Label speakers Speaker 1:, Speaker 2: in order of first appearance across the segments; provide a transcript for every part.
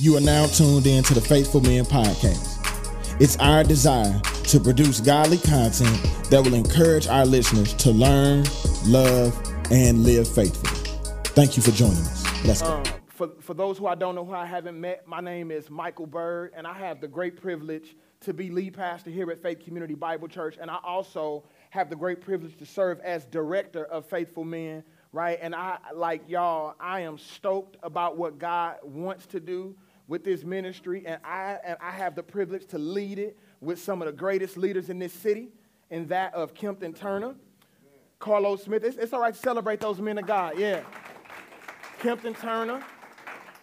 Speaker 1: You are now tuned in to the Faithful Men Podcast. It's our desire to produce godly content that will encourage our listeners to learn, love, and live faithfully. Thank you for joining us. Let's go.
Speaker 2: Um, for, for those who I don't know who I haven't met, my name is Michael Byrd, and I have the great privilege to be lead pastor here at Faith Community Bible Church, and I also have the great privilege to serve as director of Faithful Men, right? And I, like y'all, I am stoked about what God wants to do with this ministry, and I, and I have the privilege to lead it with some of the greatest leaders in this city, and that of Kempton Turner, Carlos Smith. It's, it's all right to celebrate those men of God, yeah. Kempton Turner,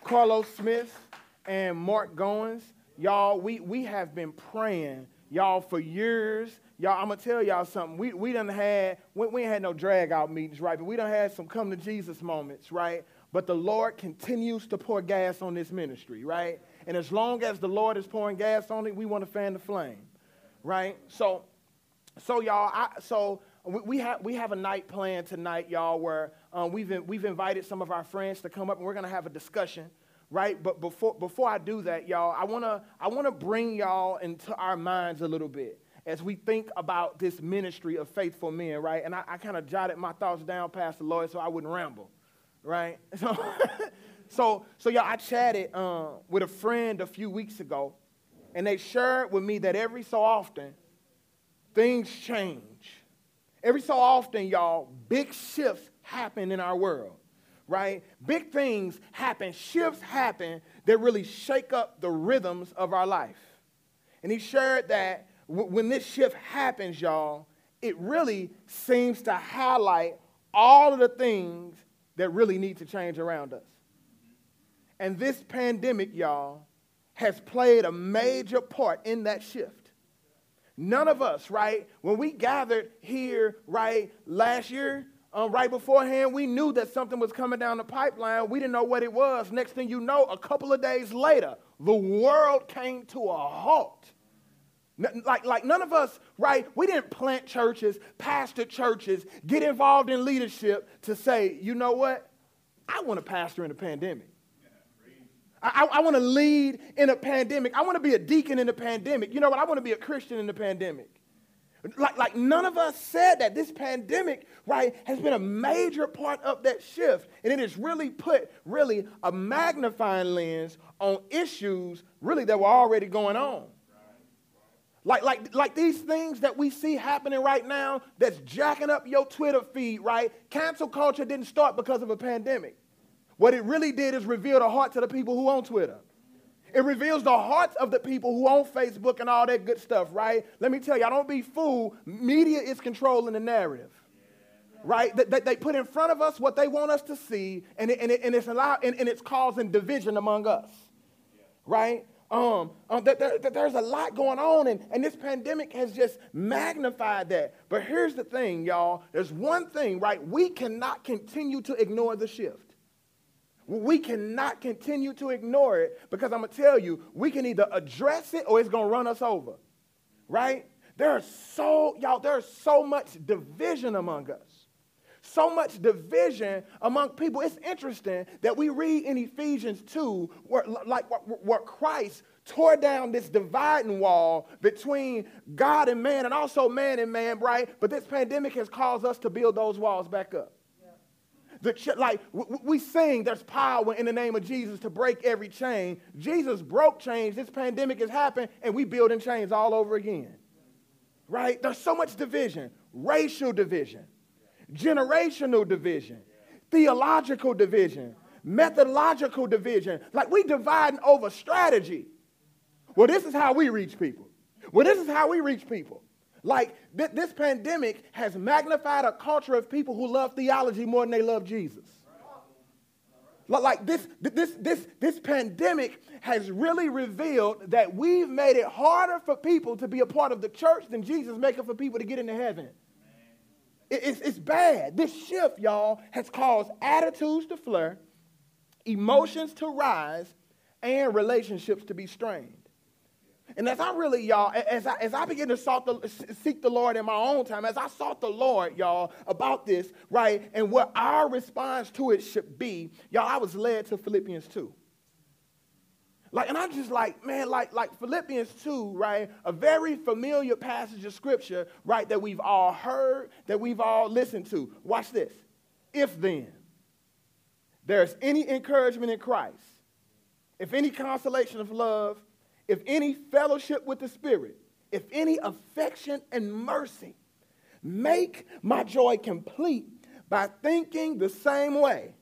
Speaker 2: Carlos Smith, and Mark Goins. Y'all, we, we have been praying, y'all, for years. Y'all, I'm gonna tell y'all something. We, we done had, we, we ain't had no drag out meetings, right? But we done had some come to Jesus moments, right? But the Lord continues to pour gas on this ministry, right? And as long as the Lord is pouring gas on it, we want to fan the flame, right? So, so y'all, I, so we, we have we have a night planned tonight, y'all, where um, we've in, we've invited some of our friends to come up, and we're gonna have a discussion, right? But before before I do that, y'all, I wanna I wanna bring y'all into our minds a little bit as we think about this ministry of faithful men, right? And I, I kind of jotted my thoughts down, Pastor Loyd, so I wouldn't ramble right? So, so, so y'all, I chatted uh, with a friend a few weeks ago, and they shared with me that every so often, things change. Every so often, y'all, big shifts happen in our world, right? Big things happen, shifts happen that really shake up the rhythms of our life. And he shared that w- when this shift happens, y'all, it really seems to highlight all of the things that really need to change around us. And this pandemic, y'all, has played a major part in that shift. None of us, right, when we gathered here, right, last year, um, right beforehand, we knew that something was coming down the pipeline. We didn't know what it was. Next thing you know, a couple of days later, the world came to a halt. Like, like none of us, right? We didn't plant churches, pastor churches, get involved in leadership to say, you know what? I want to pastor in a pandemic. I, I, want to lead in a pandemic. I want to be a deacon in a pandemic. You know what? I want to be a Christian in the pandemic. Like, like none of us said that this pandemic, right, has been a major part of that shift. And it has really put really a magnifying lens on issues really that were already going on. Like, like, like these things that we see happening right now that's jacking up your Twitter feed, right? Cancel culture didn't start because of a pandemic. What it really did is reveal the hearts of the people who own Twitter. It reveals the hearts of the people who own Facebook and all that good stuff, right? Let me tell you, I don't be fooled. Media is controlling the narrative, right? They, they put in front of us what they want us to see, and, it, and, it, and, it's, allow, and, and it's causing division among us, right? Um, um that, there, that there's a lot going on, and, and this pandemic has just magnified that. But here's the thing, y'all. There's one thing, right? We cannot continue to ignore the shift. We cannot continue to ignore it because I'm going to tell you, we can either address it or it's going to run us over, right? There's so, y'all, there's so much division among us so much division among people. It's interesting that we read in Ephesians 2 where, like, where Christ tore down this dividing wall between God and man and also man and man, right? But this pandemic has caused us to build those walls back up. The ch- like we sing, there's power in the name of Jesus to break every chain. Jesus broke chains. This pandemic has happened, and we building chains all over again. Right? There's so much division, racial division, generational division, theological division, methodological division. Like we dividing over strategy. Well, this is how we reach people. Well, this is how we reach people. Like th- this pandemic has magnified a culture of people who love theology more than they love Jesus. Like this, this, this, this pandemic has really revealed that we've made it harder for people to be a part of the church than Jesus making for people to get into heaven. It's, it's bad. This shift, y'all, has caused attitudes to flare, emotions to rise, and relationships to be strained. And as I really, y'all, as I, as I begin to the, seek the Lord in my own time, as I sought the Lord, y'all, about this, right, and what our response to it should be, y'all, I was led to Philippians 2. Like, and I'm just like, man, like, like Philippians 2, right? A very familiar passage of scripture, right, that we've all heard, that we've all listened to. Watch this. If then there's any encouragement in Christ, if any consolation of love, if any fellowship with the Spirit, if any affection and mercy, make my joy complete by thinking the same way,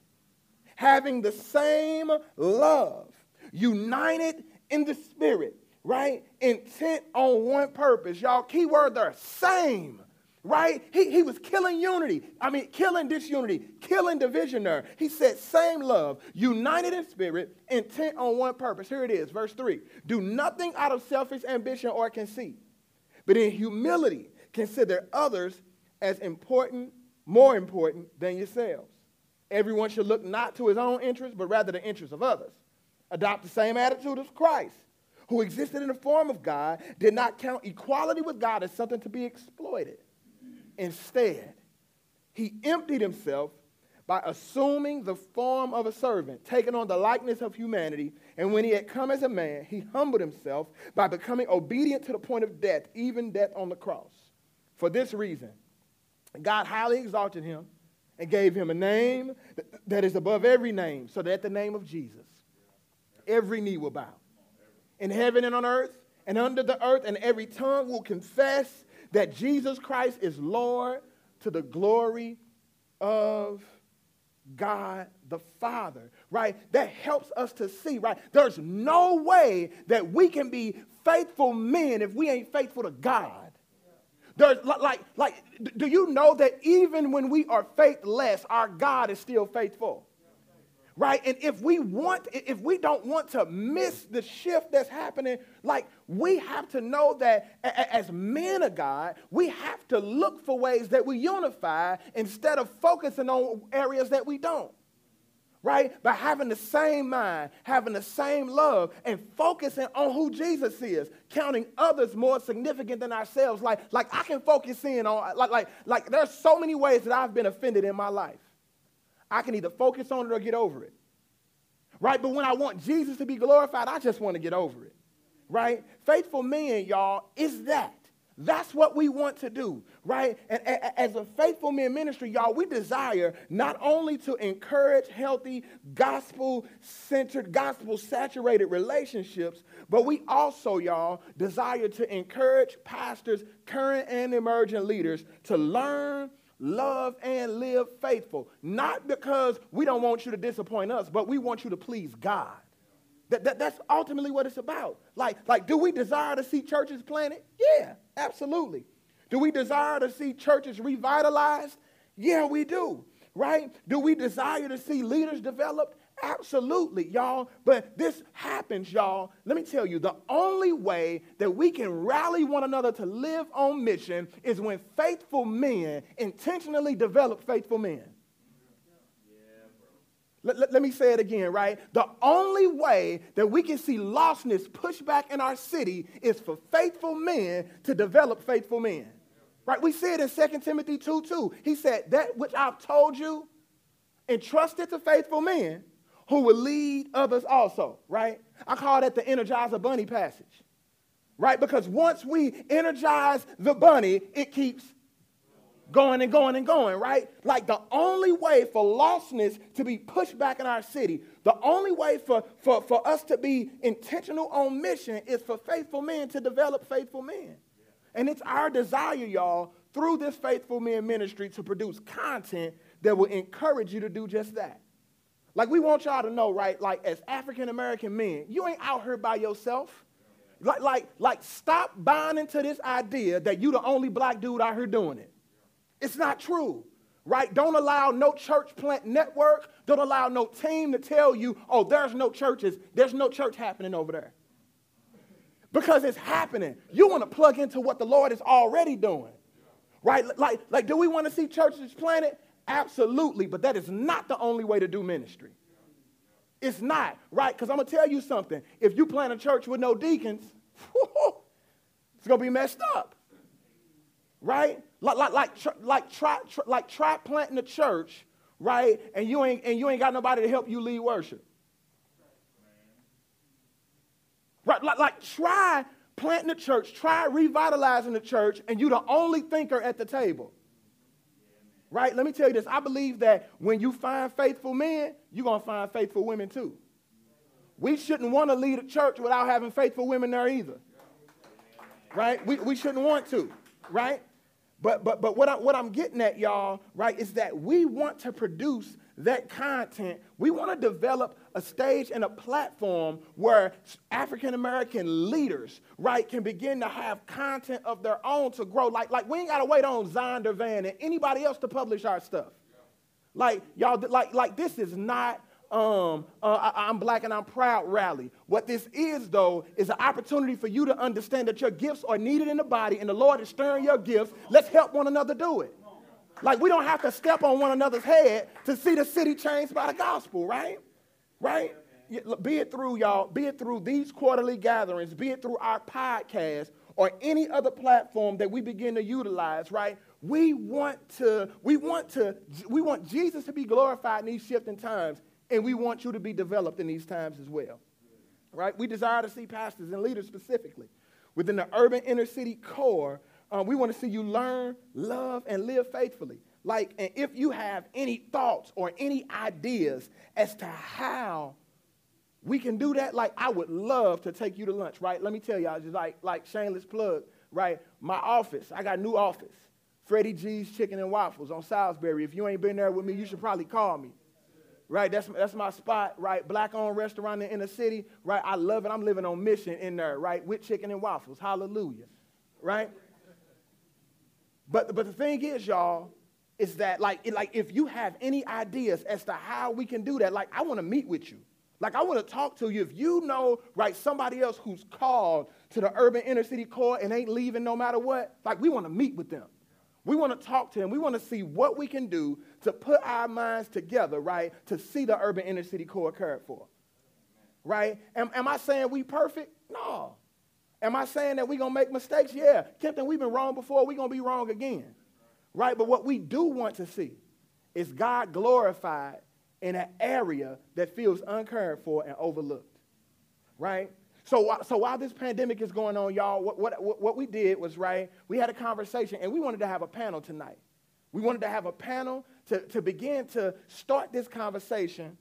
Speaker 2: having the same love, united in the Spirit, right? Intent on one purpose. Y'all, keyword there, same right? He, he was killing unity. I mean, killing disunity, killing division there. He said, same love, united in spirit, intent on one purpose. Here it is, verse 3. Do nothing out of selfish ambition or conceit, but in humility consider others as important, more important than yourselves. Everyone should look not to his own interests, but rather the interests of others. Adopt the same attitude as Christ, who existed in the form of God, did not count equality with God as something to be exploited Instead, he emptied himself by assuming the form of a servant, taking on the likeness of humanity. And when he had come as a man, he humbled himself by becoming obedient to the point of death, even death on the cross. For this reason, God highly exalted him and gave him a name that is above every name, so that the name of Jesus, every knee will bow. In heaven and on earth and under the earth, and every tongue will confess that Jesus Christ is Lord to the glory of God the Father, right? That helps us to see, right? There's no way that we can be faithful men if we ain't faithful to God. There's like, like, do you know that even when we are faithless, our God is still faithful? Right? And if we want, if we don't want to miss the shift that's happening, like we have to know that as men of God, we have to look for ways that we unify instead of focusing on areas that we don't. Right? By having the same mind, having the same love, and focusing on who Jesus is, counting others more significant than ourselves. Like, like I can focus in on, like, like, like there's so many ways that I've been offended in my life. I can either focus on it or get over it. Right? But when I want Jesus to be glorified, I just want to get over it. Right? Faithful men, y'all, is that. That's what we want to do, right? And as a faithful men ministry, y'all, we desire not only to encourage healthy, gospel centered, gospel saturated relationships, but we also, y'all, desire to encourage pastors, current and emerging leaders to learn love, and live faithful. Not because we don't want you to disappoint us, but we want you to please God. That, that, that's ultimately what it's about. Like, like, do we desire to see churches planted? Yeah, absolutely. Do we desire to see churches revitalized? Yeah, we do. Right? Do we desire to see leaders developed? Absolutely, y'all. But this happens, y'all. Let me tell you the only way that we can rally one another to live on mission is when faithful men intentionally develop faithful men. Let, let, let, me say it again, right? The only way that we can see lostness pushed back in our city is for faithful men to develop faithful men. Right? We see it in 2 Timothy 2 2. He said, That which I've told you, entrusted to faithful men who will lead others also, right? I call that the energizer bunny passage, right? Because once we energize the bunny, it keeps going and going and going, right? Like the only way for lostness to be pushed back in our city, the only way for, for, for us to be intentional on mission is for faithful men to develop faithful men. And it's our desire, y'all, through this faithful men ministry to produce content that will encourage you to do just that. Like, we want y'all to know, right? Like, as African American men, you ain't out here by yourself. Like, like, like, stop buying into this idea that you the only black dude out here doing it. It's not true, right? Don't allow no church plant network, don't allow no team to tell you, oh, there's no churches, there's no church happening over there. Because it's happening. You want to plug into what the Lord is already doing. Right? Like, like do we want to see churches planted? Absolutely, but that is not the only way to do ministry. It's not, right? Because I'm going to tell you something. If you plant a church with no deacons, it's going to be messed up. Right? Like, like, like, like, try, try, like try planting a church, right? And you, ain't, and you ain't got nobody to help you lead worship. Right, like, like try planting a church, try revitalizing the church, and you're the only thinker at the table. Right? Let me tell you this. I believe that when you find faithful men, you're going to find faithful women too. We shouldn't want to lead a church without having faithful women there either. Right? We, we shouldn't want to. Right? But, but, but what, I, what I'm getting at, y'all, right, is that we want to produce that content. We want to develop a stage and a platform where African American leaders, right, can begin to have content of their own to grow. Like, like we ain't got to wait on Zondervan Van and anybody else to publish our stuff. Like, y'all, like, like this is not um, uh, I, am black and I'm proud rally. What this is, though, is an opportunity for you to understand that your gifts are needed in the body and the Lord is stirring your gifts. Let's help one another do it. Like, we don't have to step on one another's head to see the city changed by the gospel, right? Right? Be it through y'all, be it through these quarterly gatherings, be it through our podcast or any other platform that we begin to utilize, right? We want to, we want to, we want Jesus to be glorified in these shifting times, and we want you to be developed in these times as well. Right? We desire to see pastors and leaders specifically within the urban inner city core um, we want to see you learn, love, and live faithfully. Like, and if you have any thoughts or any ideas as to how we can do that, like, I would love to take you to lunch, right? Let me tell y'all, just like, like shameless plug, right? My office, I got a new office. Freddie G's Chicken and Waffles on Salisbury. If you ain't been there with me, you should probably call me. Right, that's, that's my spot, right? Black owned restaurant in the city, right? I love it. I'm living on mission in there, right? With chicken and waffles. Hallelujah. Right? But, but the thing is, y'all, is that like, it, like if you have any ideas as to how we can do that, like I want to meet with you. Like I want to talk to you. If you know, right, somebody else who's called to the urban inner city core and ain't leaving no matter what, like we want to meet with them. We want to talk to them. We want to see what we can do to put our minds together, right, to see the urban inner city core cared for. Right? Am, am I saying we perfect? No. Am I saying that we're going to make mistakes? Yeah. Kempton, we've been wrong before. We're going to be wrong again. Right? But what we do want to see is God glorified in an area that feels uncared for and overlooked. Right? So, so while this pandemic is going on, y'all, what, what, what we did was, right, we had a conversation and we wanted to have a panel tonight. We wanted to have a panel to, to begin to start this conversation,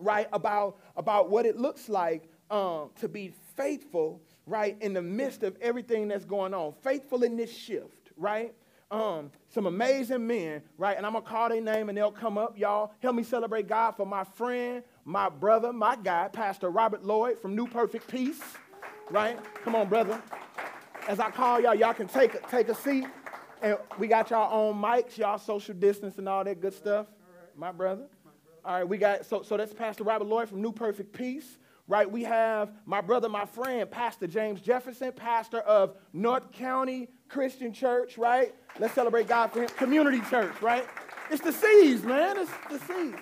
Speaker 2: right, about, about what it looks like um, to be faithful right, in the midst of everything that's going on, faithful in this shift, right? Um, some amazing men, right? And I'm gonna call their name and they'll come up. Y'all, help me celebrate God for my friend, my brother, my guy, Pastor Robert Loyd from New Perfect Peace, right? Come on, brother. As I call y'all, y'all can take a, take a seat. And we got y'all own mics, y'all social distance and all that good stuff. My brother. All right, we got so so that's Pastor Robert Loyd from New Perfect Peace right? We have my brother, my friend, Pastor James Jefferson, pastor of North County Christian Church, right? Let's celebrate God for him. Community church, right? It's the seas, man. It's the seas.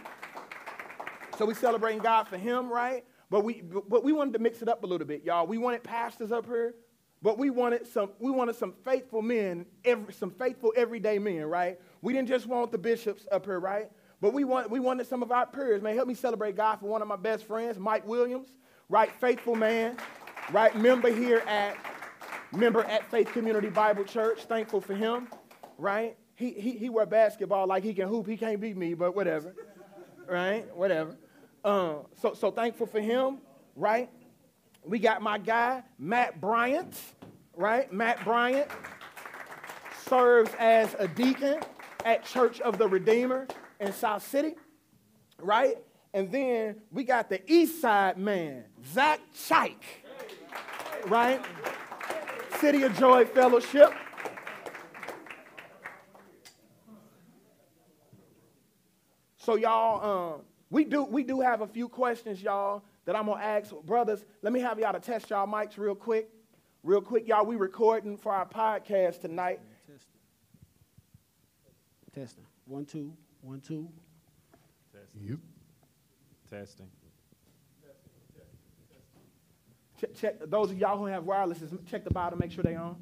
Speaker 2: So we celebrating God for him, right? But we but we wanted to mix it up a little bit, y'all. We wanted pastors up here, but we wanted some we wanted some faithful men, every, some faithful everyday men, right? We didn't just want the bishops up here, right? But we, want, we wanted some of our peers, man. Help me celebrate God for one of my best friends, Mike Williams, right? Faithful man, right? Member here at, member at Faith Community Bible Church. Thankful for him, right? He, he, he wear basketball like he can hoop. He can't beat me, but whatever, right? Whatever. Um, so, so thankful for him, right? We got my guy, Matt Bryant, right? Matt Bryant serves as a deacon at Church of the Redeemer in South City, right? And then we got the East Side man, Zach Chike, right? City of Joy Fellowship. So y'all, um, we do we do have a few questions, y'all, that I'm gonna ask brothers. Let me have y'all to test y'all mics real quick, real quick, y'all. We recording for our podcast tonight. Testing.
Speaker 3: Testing. One two. One, two.
Speaker 4: Testing. Yep. Testing.
Speaker 2: Check, check, those of y'all who have wireless, check the bottom, make sure they on.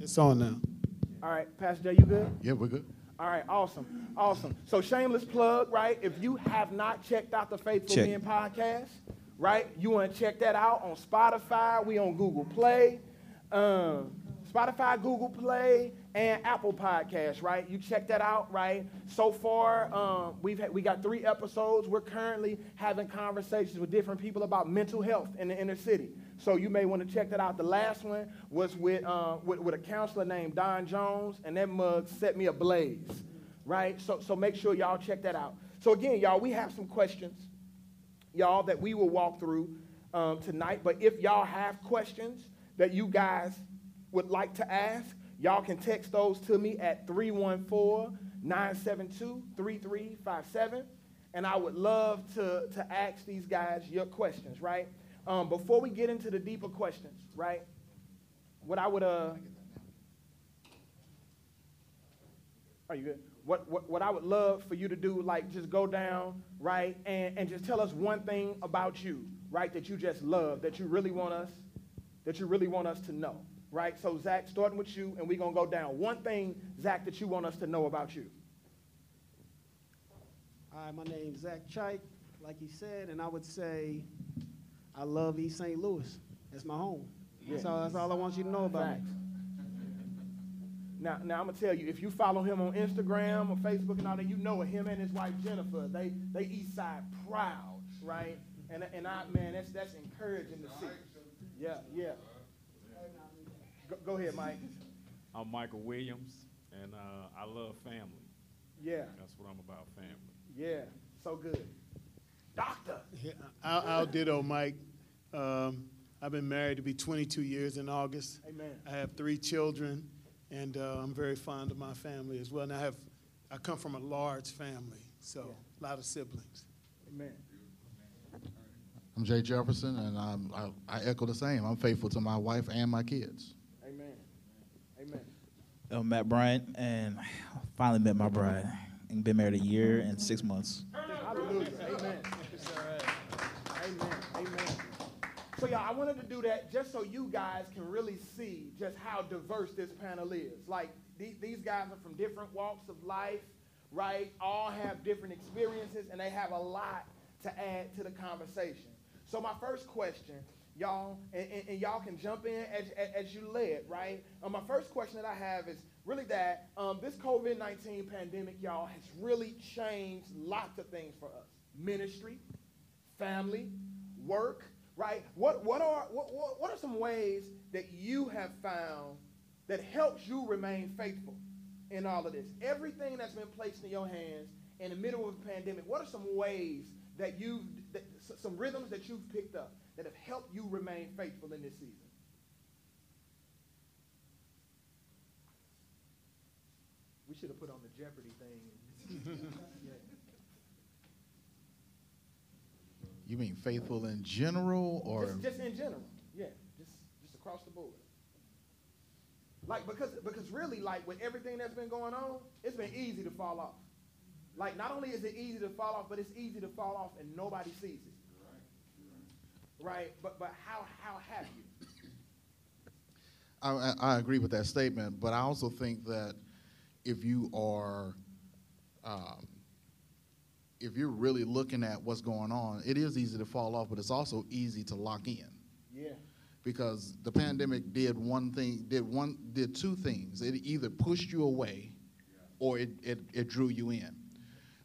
Speaker 3: It's on now.
Speaker 2: All right, Pastor Jay, you good?
Speaker 4: Yeah, we're good.
Speaker 2: All right, awesome, awesome. So shameless plug, right? If you have not checked out the Faithful check. Men podcast, right? You want to check that out on Spotify. We on Google Play. Um, Spotify, Google Play, and Apple Podcasts, right? You check that out, right? So far, um, we've had, we got three episodes. We're currently having conversations with different people about mental health in the inner city. So you may want to check that out. The last one was with, uh, with, with a counselor named Don Jones, and that mug set me ablaze, right? So, so make sure y'all check that out. So again, y'all, we have some questions, y'all, that we will walk through um, tonight. But if y'all have questions that you guys would like to ask, y'all can text those to me at 314 972 3357. And I would love to, to ask these guys your questions, right? Um, before we get into the deeper questions, right? What I would, uh, are you good? What, what, what I would love for you to do, like just go down, right, and, and just tell us one thing about you, right, that you just love, that you really want us, that you really want us to know, right? So Zach, starting with you, and we're gonna go down. One thing, Zach, that you want us to know about you.
Speaker 3: Hi, my name's Zach Chike, like he said, and I would say I love East St. Louis. That's my home.
Speaker 2: Yeah.
Speaker 3: So that's all I want you to know about
Speaker 2: Facts. Now, now I'm gonna tell you, if you follow him on Instagram or Facebook and all that, you know it. Him and his wife Jennifer, they they East Side proud, right? And and I man, that's that's encouraging to see. Yeah, yeah. Go, go ahead, Mike.
Speaker 4: I'm Michael Williams, and uh, I love family.
Speaker 2: Yeah,
Speaker 4: That's what I'm about, family.
Speaker 2: yeah. So good. Doctor.
Speaker 3: Yeah, I'll, I'll ditto, Mike. Um, I've been married to be 22 years in August.
Speaker 2: Amen.
Speaker 3: I have three children, and uh, I'm very fond of my family as well. And I have, I come from a large family, so a lot of siblings.
Speaker 2: Amen.
Speaker 5: I'm Jay Jefferson, and I'm, I, I echo the same. I'm faithful to my wife and my kids.
Speaker 2: Uh, Amen.
Speaker 6: I'm Matt Bryant, and finally met my bride, and been married a year and six months.
Speaker 2: Hallelujah. Amen. Amen. Amen. So, y'all, I wanted to do that just so you guys can really see just how diverse this panel is. Like, these, these guys are from different walks of life, right? All have different experiences, and they have a lot to add to the conversation. So, my first question, y'all, and, and, and y'all can jump in as, as, as you led, right? Um, my first question that I have is really that um, this COVID 19 pandemic, y'all, has really changed lots of things for us ministry, family, work, right? What, what, are, what, what, are some ways that you have found that helps you remain faithful in all of this? Everything that's been placed in your hands in the middle of a pandemic, what are some ways that you've, that, some rhythms that you've picked up that have helped you remain faithful in this season? We should have put on the Jeopardy thing. Yeah.
Speaker 5: You mean faithful in general, or
Speaker 2: Just, just in general, yeah, just just across the board. Like because because really like with everything that's been going on, it's been easy to fall off. Like not only is it easy to fall off, but it's easy to fall off and nobody sees it. Right, but but how how have you?
Speaker 5: I, I agree with that statement, but I also think that if you are, um, if you're really looking at what's going on, it is easy to fall off, but it's also easy to lock in.
Speaker 2: Yeah,
Speaker 5: because the pandemic did one thing, did one, did two things. It either pushed you away, or it, it, it drew you in.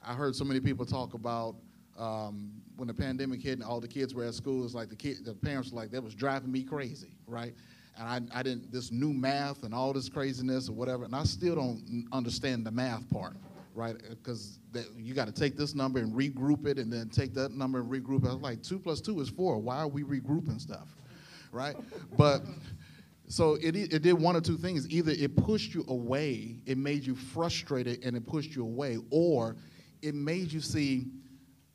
Speaker 5: I heard so many people talk about um, when the pandemic hit and all the kids were at school. It's like the kid, the parents were like, that was driving me crazy, right? And I, I didn't this new math and all this craziness or whatever, and I still don't understand the math part, right? Because you got to take this number and regroup it, and then take that number and regroup it. I was like, two plus two is four. Why are we regrouping stuff? right? But so it, it did one or two things. Either it pushed you away, it made you frustrated, and it pushed you away, or it made you see,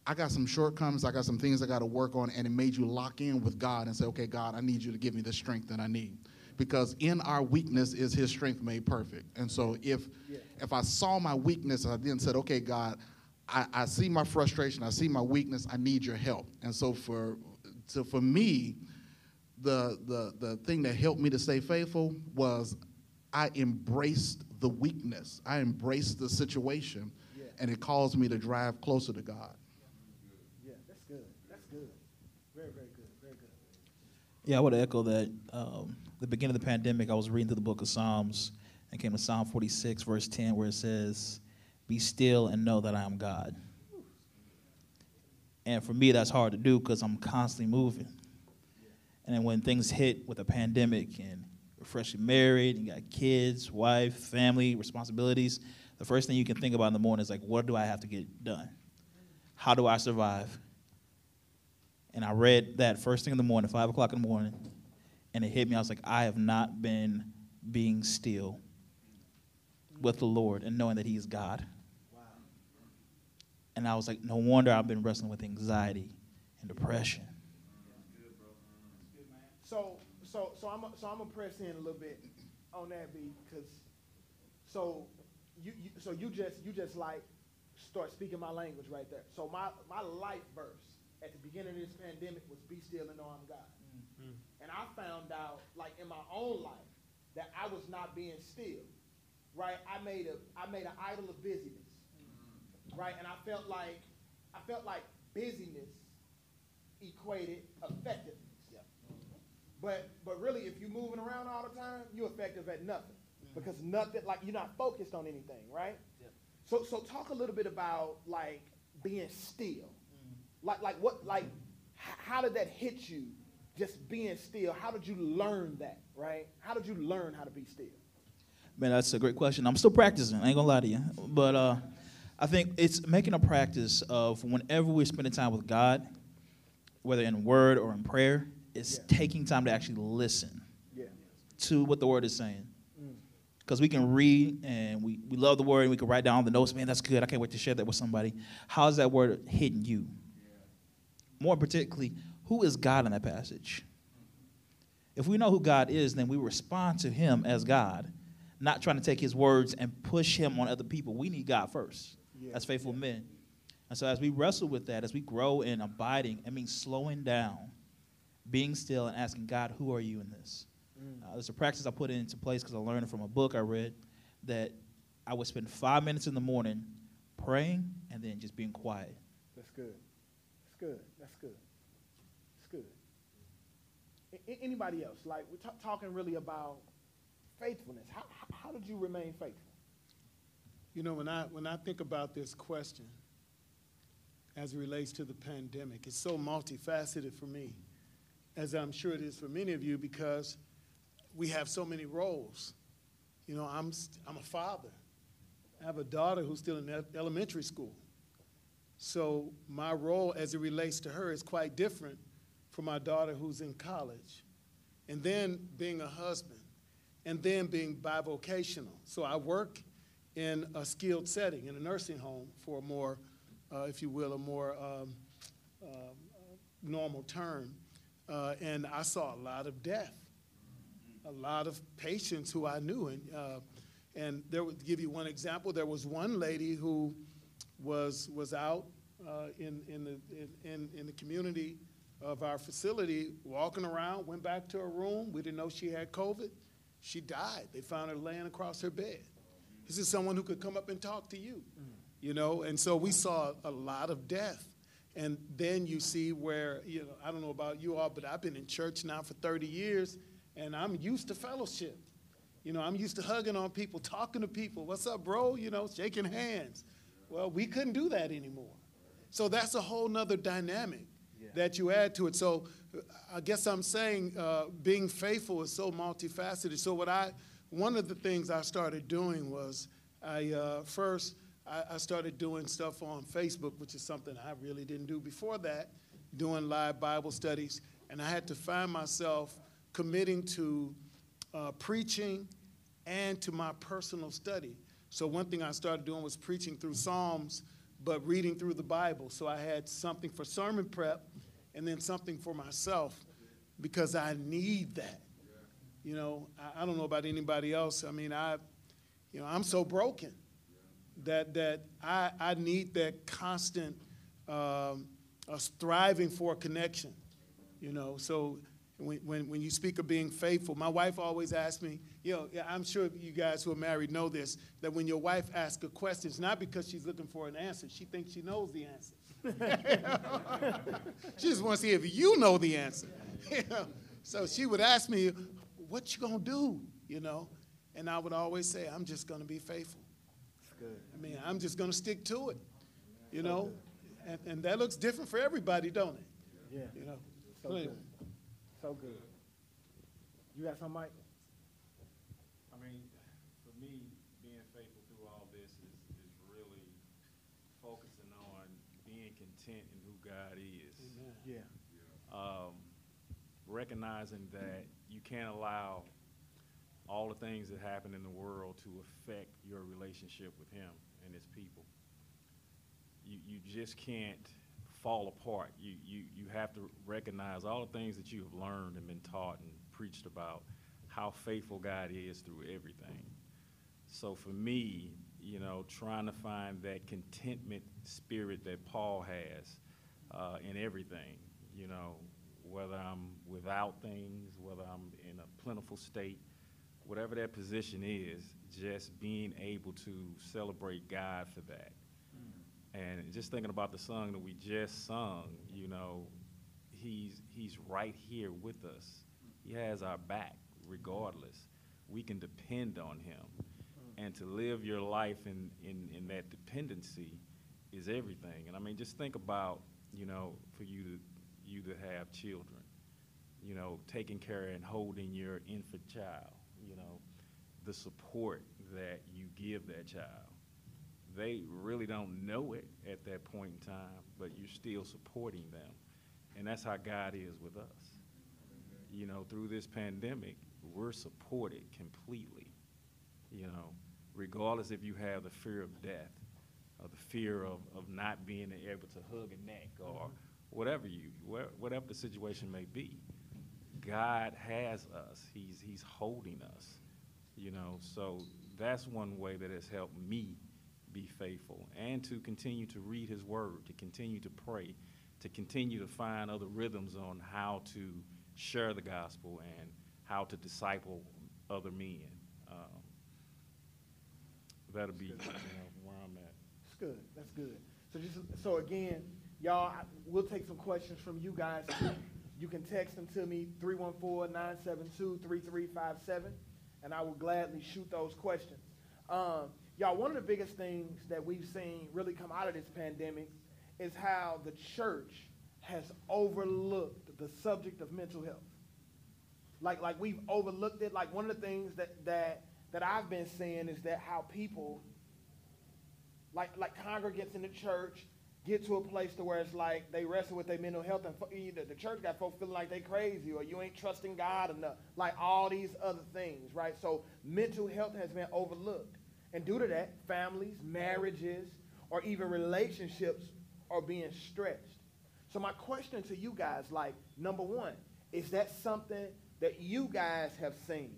Speaker 5: I got some shortcomings, I got some things I got to work on, and it made you lock in with God and say, okay, God, I need you to give me the strength that I need. Because in our weakness is His strength made perfect. And so if if I saw my weakness, I then said, okay, God, I, I see my frustration, I see my weakness, I need your help. And so for so for me, the, the, the thing that helped me to stay faithful was I embraced the weakness. I embraced the situation,
Speaker 2: Yeah.
Speaker 5: and it caused me to drive closer to God.
Speaker 2: yeah, that's good. That's good. Very
Speaker 6: Yeah, I would echo that. Um, the beginning of the pandemic, I was reading through the book of Psalms and came to Psalm 46, verse 10, where it says, Be still and know that I am God. And for me, that's hard to do because I'm constantly moving. And when things hit with a pandemic and you're freshly married, and you got kids, wife, family, responsibilities, the first thing you can think about in the morning is like, what do I have to get done? How do I survive? And I read that first thing in the morning, five o'clock in the morning, and it hit me. I was like, I have not been being still with the Lord and knowing that He is God. And I was like, no wonder I've been wrestling with anxiety and depression.
Speaker 2: So, so, so I'm, so I'm gonna press in a little bit on that, B, because, so, you, you, so you just, you just like start speaking my language right there. So my, my life verse at the beginning of this pandemic was "Be still and know I'm God," mm-hmm. and I found out, like in my own life, that I was not being still. Right? I made a, I made an idol of busyness. Mm-hmm. Right? And I felt like, I felt like busyness equated effectiveness. But but really, if you're moving around all the time, you're effective at nothing mm-hmm. because nothing like you're not focused on anything, right? So so talk a little bit about like being still, like like what like how did that hit you? Just being still. How did you learn that? Right? How did you learn how to be still?
Speaker 6: Man, that's a great question. I'm still practicing. I ain't gonna lie to you, but uh, I think it's making a practice of whenever we're spending time with God, whether in word or in prayer, it's
Speaker 2: Yeah.
Speaker 6: taking time to actually listen
Speaker 2: Yeah.
Speaker 6: to what the word is saying. Because we can read and we, we love the word and we can write down the notes. Man, that's good. I can't wait to share that with somebody. How's that word hitting you? More particularly, who is God in that passage? If we know who God is, then we respond to him as God, not trying to take his words and push him on other people. We need God first
Speaker 2: Yeah,
Speaker 6: as faithful men. And so as we wrestle with that, as we grow in abiding, I mean slowing down, being still and asking God, who are you in this? Uh, there's a practice I put into place because I learned from a book I read that I would spend five minutes in the morning praying and then just being quiet.
Speaker 2: That's good. That's good. That's good. That's good. A- a- anybody else? Like we're ta- talking really about faithfulness. How, how, did you remain faithful?
Speaker 3: You know, when I, when I think about this question as it relates to the pandemic, it's so multifaceted for me, as I'm sure it is for many of you, because we have so many roles. You know, I'm, I'm a father. I have a daughter who's still in elementary school. So my role as it relates to her is quite different from my daughter who's in college. And then being a husband, and then being bivocational. So I work in a skilled setting, in a nursing home for a more, uh, if you will, a more um, uh, normal term. Uh, and I saw a lot of death, a lot of patients who I knew. And, uh, and there would give you one example. There was one lady who was, was out uh, in, in, the, in, in the community of our facility, walking around, went back to her room. We didn't know she had COVID. She died. They found her laying across her bed. This is someone who could come up and talk to you, you know. And so we saw a lot of death. And then you see where, you know, I don't know about you all, but I've been in church now for 30 years, and I'm used to fellowship. You know, I'm used to hugging on people, talking to people. What's up, bro? You know, shaking hands. Well, we couldn't do that anymore. So that's a whole nother dynamic that you add to it. So I guess I'm saying uh, being faithful is so multifaceted. So what I, one of the things I started doing was I uh, first I, I started doing stuff on Facebook, which is something I really didn't do before that, doing live Bible studies, and I had to find myself committing to uh, preaching and to my personal study. So one thing I started doing was preaching through Psalms, but reading through the Bible. So I had something for sermon prep and then something for myself because I need that. You know, I, I don't know about anybody else. I mean, I, you know, I'm so broken that that I, I need that constant um, striving for a connection. You know, so when, when, when you speak of being faithful, my wife always asks me, you know, I'm sure you guys who are married know this, that when your wife asks a question, it's not because she's looking for an answer. She thinks she knows the answer. she just wants to see if you know the answer. You know? So she would ask me, "What you gonna do?" You know, and I would always say, "I'm just gonna be faithful."
Speaker 2: That's good.
Speaker 3: I mean, I'm just gonna stick to it. You know, and, and that looks different for everybody, don't it?
Speaker 2: Yeah.
Speaker 3: You know.
Speaker 2: So
Speaker 3: Go
Speaker 2: good.
Speaker 3: ahead.
Speaker 2: So good. You got something, Mike?
Speaker 4: I mean, for me, being faithful through all this is, is really focusing on being content in who God is.
Speaker 2: Yeah.
Speaker 4: Um, recognizing that you can't allow all the things that happen in the world to affect your relationship with Him and His people. You, you just can't fall apart. You, you, you have to recognize all the things that you have learned and been taught and preached about, how faithful God is through everything. So for me, you know, trying to find that contentment spirit that Paul has uh, in everything, you know, whether I'm without things, whether I'm in a plentiful state, whatever that position is, just being able to celebrate God for that. And just thinking about the song that we just sung, you know, he's he's right here with us. He has our back regardless. We can depend on him. And to live your life in, in, in that dependency is everything. And I mean, just think about, you know, for you to you to have children, you know, taking care and holding your infant child, you know, the support that you give that child they really don't know it at that point in time, but you're still supporting them. And that's how God is with us. You know, through this pandemic, we're supported completely. You know, regardless if you have the fear of death or the fear of, of not being able to hug a neck or whatever you whatever the situation may be. God has us. He's he's holding us. You know, so that's one way that has helped me be faithful and to continue to read his word, to continue to pray, to continue to find other rhythms on how to share the gospel and how to disciple other men. Um, that'll be you know, where I'm at.
Speaker 2: That's good. That's good. So just so again, y'all, we'll take some questions from you guys. You can text them to me 314-972-3357, and I will gladly shoot those questions. Um, y'all, one of the biggest things that we've seen really come out of this pandemic is how the church has overlooked the subject of mental health. Like, like we've overlooked it. Like one of the things that that that I've been seeing is that how people like like congregants in the church get to a place to where it's like they wrestle with their mental health and either the church got folks feeling like they crazy or you ain't trusting God enough, like all these other things, right? So mental health has been overlooked. And due to that, families, marriages, or even relationships are being stretched. So my question to you guys, like, number one, is that something that you guys have seen?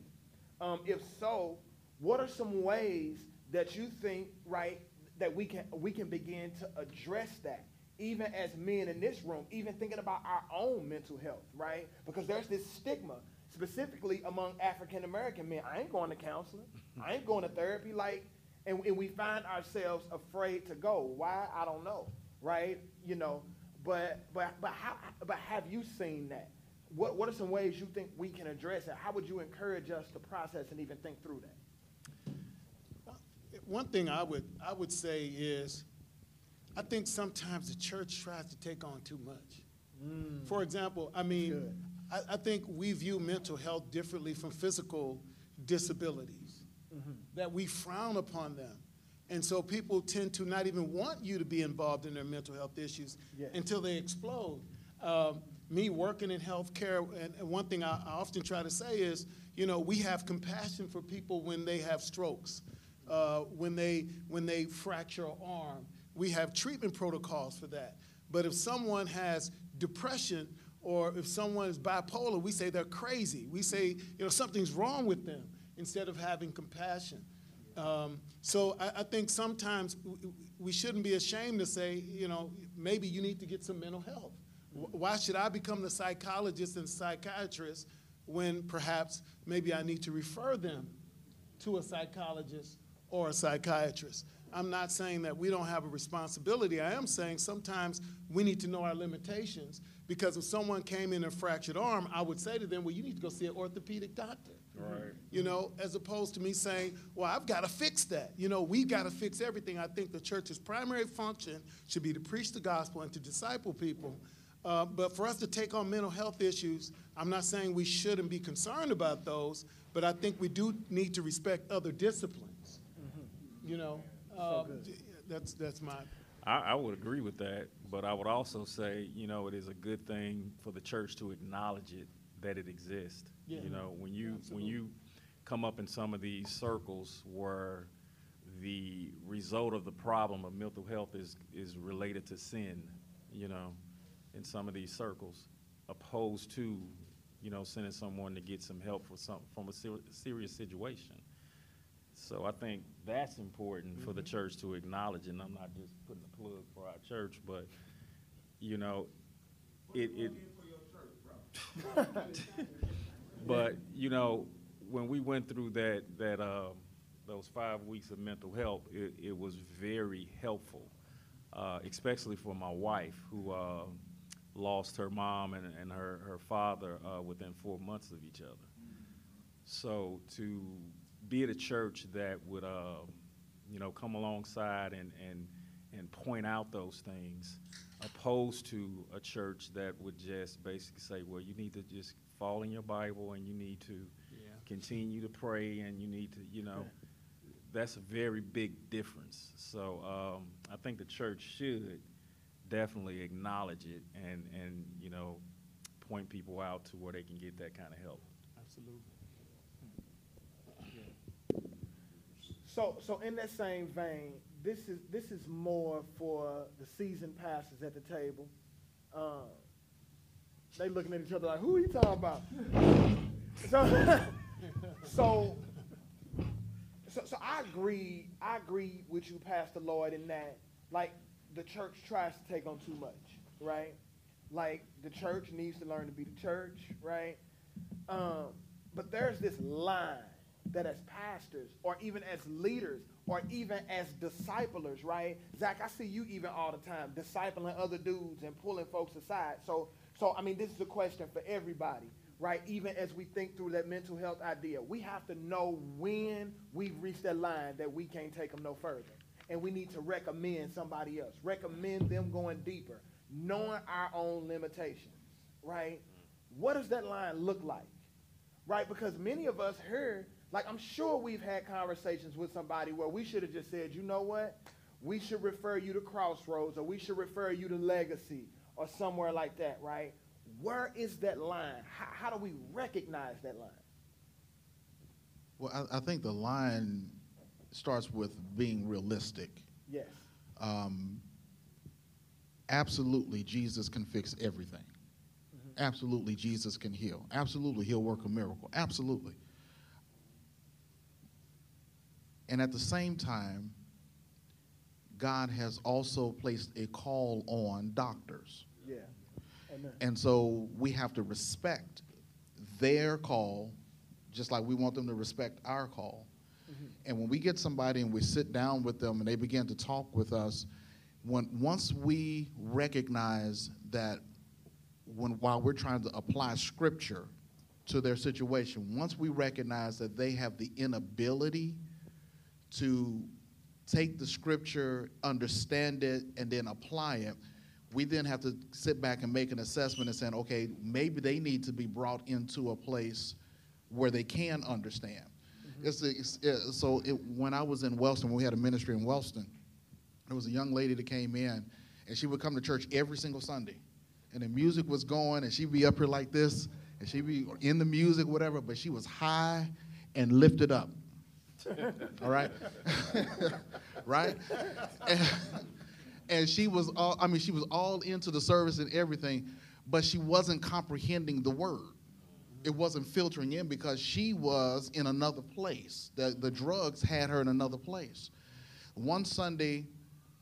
Speaker 2: Um, if so, what are some ways that you think, right, that we can we can begin to address that, even as men in this room, even thinking about our own mental health, right? Because there's this stigma, specifically among African American men. I ain't going to counseling. I ain't going to therapy. Like, and, and we find ourselves afraid to go. Why? I don't know, right? You know, but but but how? But have you seen that? What what are some ways you think we can address it? How would you encourage us to process and even think through that?
Speaker 3: One thing I would, I would say is, I think sometimes the church tries to take on too much. Mm. For example, I mean,
Speaker 2: good.
Speaker 3: I, I think we view mental health differently from physical disabilities, that we frown upon them. And so people tend to not even want you to be involved in their mental health issues
Speaker 2: Yes.
Speaker 3: until they explode. Um, me working in healthcare, and, and one thing I, I often try to say is, you know, we have compassion for people when they have strokes, uh, when they when they fracture an arm. We have treatment protocols for that. But if someone has depression or if someone is bipolar, we say they're crazy. We say, you know, something's wrong with them instead of having compassion. Um, so I, I think sometimes we shouldn't be ashamed to say, you know, maybe you need to get some mental health. Why should I become the psychologist and psychiatrist when perhaps maybe I need to refer them to a psychologist or a psychiatrist? I'm not saying that we don't have a responsibility. I am saying sometimes we need to know our limitations because if someone came in a fractured arm, I would say to them, well, you need to go see an orthopedic doctor.
Speaker 4: Right.
Speaker 3: You know, as opposed to me saying, well, I've got to fix that. You know, we've got to fix everything. I think the church's primary function should be to preach the gospel and to disciple people. Uh, but for us to take on mental health issues, I'm not saying we shouldn't be concerned about those, but I think we do need to respect other disciplines. You know, uh, that's, that's my,
Speaker 4: I, I would agree with that, but I would also say, you know, it is a good thing for the church to acknowledge it, that it exists.
Speaker 3: Yeah.
Speaker 4: You know, when you, when you come up in some of these circles where the result of the problem of mental health is, is related to sin, you know, in some of these circles, opposed to, you know, sending someone to get some help for some, from a ser- serious situation. So I think that's important for the church to acknowledge, and I'm not just putting a plug for our church, but, you know, it, it. But, you know, when we went through that, that, um, those five weeks of mental health, it, it was very helpful, uh, especially for my wife, who, uh, lost her mom and, and her, her father, uh, within four months of each other. So to be at a church that would, uh, you know, come alongside and, and, and point out those things, opposed to a church that would just basically say, well, you need to just fall in your Bible and you need to
Speaker 3: Yeah.
Speaker 4: continue to pray and you need to, you know, that's a very big difference. So um, I think the church should definitely acknowledge it and, and, you know, point people out to where they can get that kind of help.
Speaker 3: absolutely.
Speaker 2: So, so in that same vein, this is this is more for the seasoned pastors at the table. Um, they looking at each other like, "Who are you talking about?" so, so, so, so I agree. I agree with you, Pastor Loyd, in that like the church tries to take on too much, right? Like the church needs to learn to be the church, right? Um, but there's this line that as pastors or even as leaders or even as disciplers, right? Zach, I see you even all the time discipling other dudes and pulling folks aside. So, so I mean, this is a question for everybody, right? Even as we think through that mental health idea, we have to know when we've reached that line that we can't take them no further. And we need to recommend somebody else, recommend them going deeper, knowing our own limitations, right? What does that line look like? right? Because many of us here, like I'm sure we've had conversations with somebody where we should have just said, you know what? We should refer you to Crossroads or we should refer you to Legacy or somewhere like that, right? Where is that line? How, how do we recognize that line?
Speaker 5: Well, I, I think the line starts with being realistic.
Speaker 2: Yes.
Speaker 5: Um, absolutely, Jesus can fix everything. Absolutely, Jesus can heal. Absolutely, he'll work a miracle. Absolutely. And at the same time, God has also placed a call on doctors.
Speaker 2: Yeah. Amen.
Speaker 5: And so we have to respect their call, just like we want them to respect our call. Mm-hmm. And when we get somebody and we sit down with them and they begin to talk with us, when once we recognize that when while we're trying to apply scripture to their situation, once we recognize that they have the inability to take the scripture, understand it, and then apply it, we then have to sit back and make an assessment and saying, okay, maybe they need to be brought into a place where they can understand. It's, it's, uh, so it, when I was in Wellston, when we had a ministry in Wellston, there was a young lady that came in, and she would come to church every single Sunday, and the music was going, and she'd be up here like this, and she'd be in the music, whatever, but she was high and lifted up. All right, right, and, and she was all, I mean, she was all into the service and everything, but she wasn't comprehending the word it wasn't filtering in because she was in another place. The, the drugs had her in another place. One Sunday,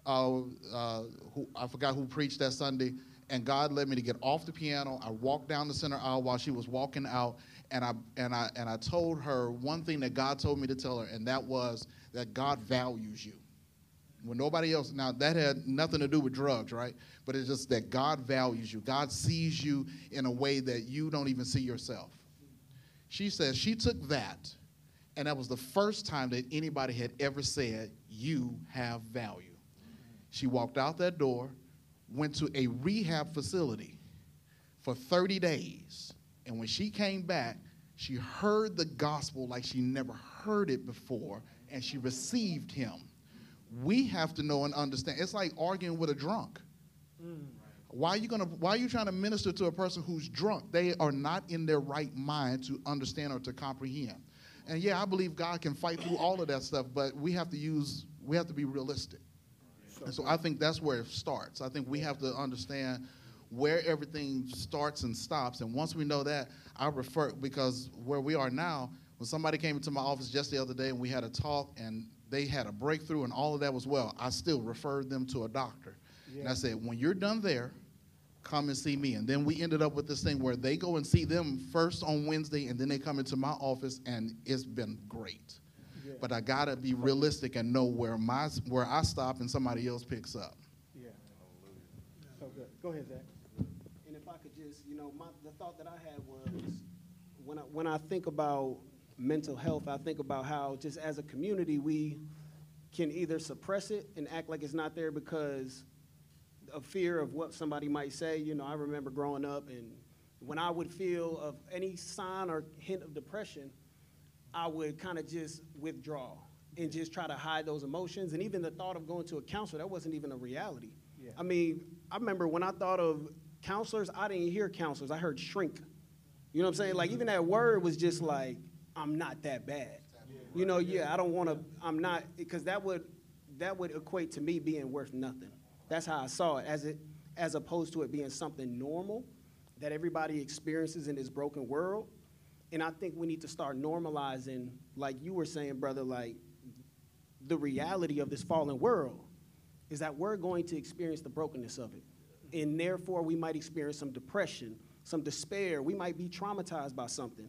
Speaker 5: uh, uh, who, I forgot who preached that Sunday, and God led me to get off the piano. I walked down the center aisle while she was walking out, and I, and, I, and I told her one thing that God told me to tell her, and that was that God values you. when nobody else. Now that had nothing to do with drugs, right? But it's just that God values you. God sees you in a way that you don't even see yourself. She says she took that, and that was the first time that anybody had ever said, "You have value." She walked out that door, went to a rehab facility for 30 days. And when she came back, she heard the gospel like she never heard it before, and she received him. We have to know and understand. It's like arguing with a drunk. Mm. Why are you gonna why are you trying to minister to a person who's drunk? They are not in their right mind to understand or to comprehend. And yeah, I believe God can fight through all of that stuff, but we have to use we have to be realistic. And so I think that's where it starts. I think we have to understand where everything starts and stops. And once we know that, I refer because where we are now, when somebody came into my office just the other day and we had a talk and they had a breakthrough and all of that was well, I still referred them to a doctor. And I said, when you're done there, come and see me. And then we ended up with this thing where they go and see them first on Wednesday and then they come into my office and it's been great. But I gotta be realistic and know where my where I stop and somebody else picks up.
Speaker 2: Yeah. So good. Go ahead, Zach.
Speaker 7: And if I could just, you know, my, the thought that I had was when I, when I think about mental health, I think about how just as a community, we can either suppress it and act like it's not there because of fear of what somebody might say. You know, I remember growing up and when I would feel of any sign or hint of depression, I would kind of just withdraw and just try to hide those emotions. And even the thought of going to a counselor, that wasn't even a reality.
Speaker 2: Yeah.
Speaker 7: I mean, I remember when I thought of counselors, I didn't hear counselors, I heard shrink. You know what I'm saying? Like, even that word was just like, I'm not that bad. You know, yeah, I don't want to, I'm not, because that would, that would equate to me being worth nothing. That's how I saw it, as it, as opposed to it being something normal that everybody experiences in this broken world. And I think we need to start normalizing, like you were saying, brother, like the reality of this fallen world is that we're going to experience the brokenness of it. And therefore, we might experience some depression, some despair. We might be traumatized by something.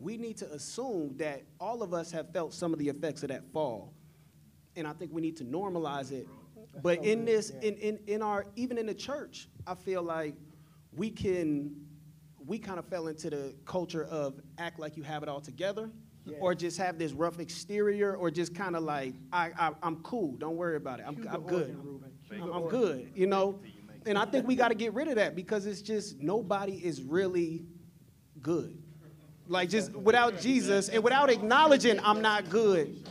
Speaker 7: We need to assume that all of us have felt some of the effects of that fall. And I think we need to normalize it. But in this, in, in, in our, even in the church, I feel like we can, we kind of fell into the culture of act like you have it all together.
Speaker 2: Yeah.
Speaker 7: Or just have this rough exterior, or just kind of like, I, I, I'm cool, don't worry about it, I'm, I'm good.
Speaker 2: organ, Ruben. Cue
Speaker 7: I'm, I'm good, you know? And I think we got to get rid of that because it's just nobody is really good. Like just without Jesus and without acknowledging I'm not good,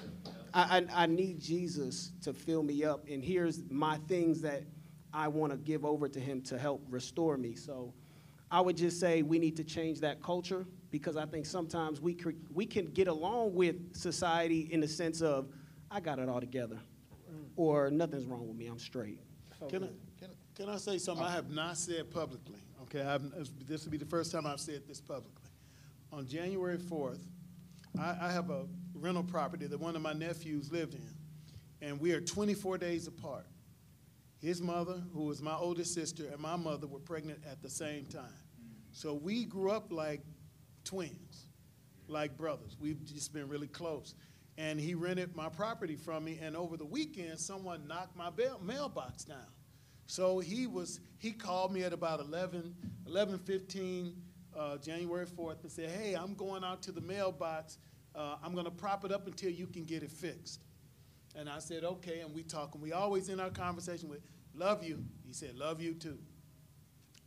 Speaker 7: I, I, I need Jesus to fill me up. And here's my things that I want to give over to Him to help restore me. So I would just say we need to change that culture because I think sometimes we, we can get along with society in the sense of, I got it all together, or nothing's wrong with me, I'm straight.
Speaker 3: I, can, I- can I say something I have not said publicly? Okay, I've, this will be the first time I've said this publicly. On January 4th, I, I have a rental property that one of my nephews lived in, and we are 24 days apart. His mother, who was my oldest sister, and my mother were pregnant at the same time. So we grew up like twins, like brothers. We've just been really close. And he rented my property from me, and over the weekend, someone knocked my mailbox down. So he was, he called me at about 11, 11:15, uh, January 4th, and said, hey, I'm going out to the mailbox. Uh, I'm gonna prop it up until you can get it fixed. And I said, okay, and we talk, and we always in our conversation with, love you. He said, love you too.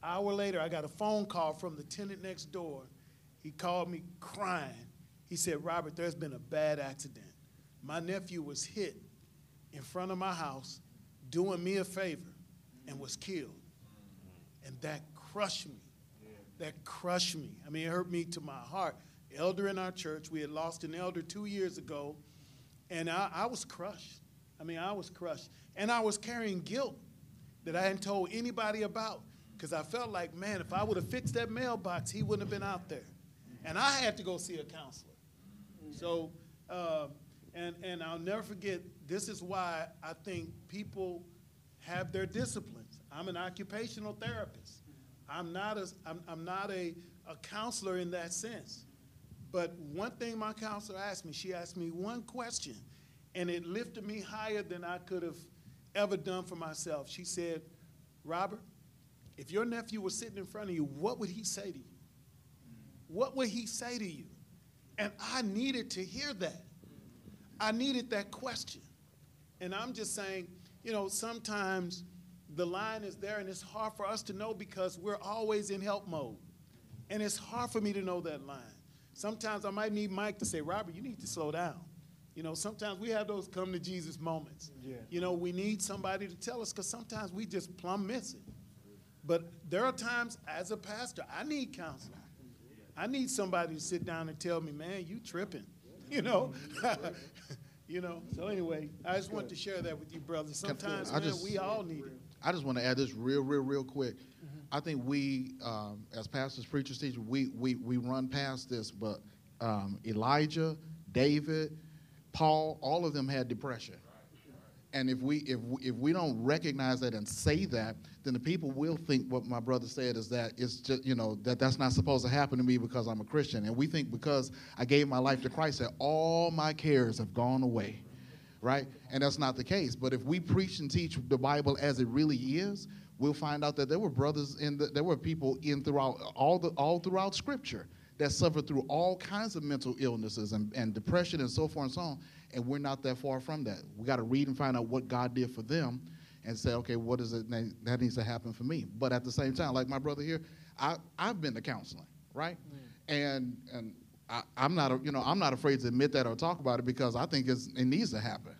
Speaker 3: Hour later, I got a phone call from the tenant next door. He called me crying. He said, Robert, there's been a bad accident. My nephew was hit in front of my house doing me a favor and was killed. And that crushed me. That crushed me. I mean, it hurt me to my heart. Elder in our church, we had lost an elder two years ago, and I, I was crushed. I mean, I was crushed. And I was carrying guilt that I hadn't told anybody about because I felt like, man, if I would have fixed that mailbox, he wouldn't have been out there. And I had to go see a counselor. So, uh, and, and I'll never forget, this is why I think people have their disciplines. I'm an occupational therapist. I'm not a, I'm, I'm not a, a counselor in that sense. But one thing my counselor asked me, she asked me one question, and it lifted me higher than I could have ever done for myself. She said, Robert, if your nephew was sitting in front of you, what would he say to you? What would he say to you? And I needed to hear that. I needed that question. And I'm just saying, you know, sometimes the line is there and it's hard for us to know because we're always in help mode. And it's hard for me to know that line. Sometimes I might need Mike to say, Robert, you need to slow down. You know, sometimes we have those come to Jesus moments.
Speaker 2: Yeah.
Speaker 3: You know, we need somebody to tell us because sometimes we just plumb miss it. But there are times as a pastor, I need counseling. I need somebody to sit down and tell me, man, you tripping. You know? you know. So anyway, I just want to share that with you, brothers. Sometimes, man,
Speaker 5: just-
Speaker 3: we all need it.
Speaker 5: I just want to add this real, real, real quick. I think we, um, as pastors, preachers, teachers, we, we, we run past this, but um, Elijah, David, Paul, all of them had depression. And if we, if, we- if we don't recognize that and say that, then the people will think what my brother said is that it's just, you know, that that's not supposed to happen to me because I'm a Christian. And we think because I gave my life to Christ that all my cares have gone away right? And that's not the case. But if we preach and teach the Bible as it really is, we'll find out that there were brothers in the, there were people in throughout all the all throughout Scripture that suffered through all kinds of mental illnesses and, and depression and so forth and so on. And we're not that far from that. We got to read and find out what God did for them, and say, okay, what is it that- that needs to happen for me? But at the same time, like my brother here, I I've been to counseling, right? Mm. And and I, I'm not, you know, I'm not afraid to admit that or talk about it because I think it's, it needs to happen.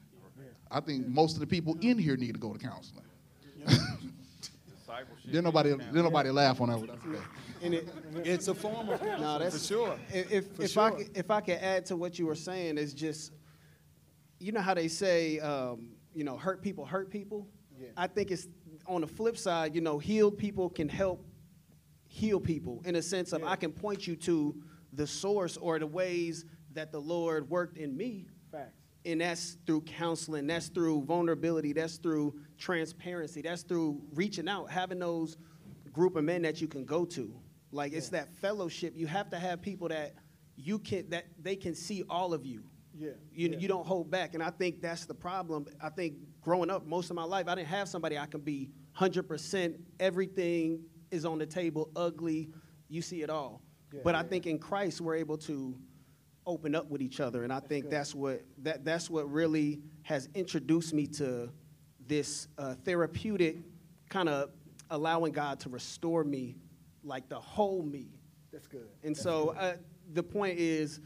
Speaker 5: I think most of the people in here need to go to counseling.
Speaker 4: Discipleship.
Speaker 5: Didn't nobody, didn't nobody laugh on that. one. Okay.
Speaker 3: And it, it's a form of counseling,
Speaker 7: No, that's
Speaker 3: for sure.
Speaker 7: If if,
Speaker 3: For
Speaker 7: if I
Speaker 3: sure.
Speaker 7: could, if I could add to what you were saying, is just, you know how they say, um, you know, hurt people hurt people.
Speaker 2: Yeah.
Speaker 7: I think it's on the flip side. You know, healed people can help heal people in a sense of
Speaker 2: Yeah.
Speaker 7: I can point you to the source or the ways that the Lord worked in me.
Speaker 2: Facts.
Speaker 7: and that's through counseling that's through vulnerability that's through transparency that's through reaching out having those group of men that you can go to. Like it's that fellowship. You have to have people that you can that they can see all of you.
Speaker 2: Yeah.
Speaker 7: you,
Speaker 2: yeah.
Speaker 7: you don't hold back. And i think that's the problem. I think growing up most of my life i didn't have somebody i can be 100% everything is on the table ugly you see it all
Speaker 2: Yeah.
Speaker 7: but i think in christ we're able to open up with each other and i think
Speaker 2: good.
Speaker 7: that's what that, that's what really has introduced me to this uh, therapeutic kind of allowing god to restore me like the whole me
Speaker 2: That's good.
Speaker 7: and
Speaker 2: That's
Speaker 7: so
Speaker 2: good.
Speaker 7: uh, the point is,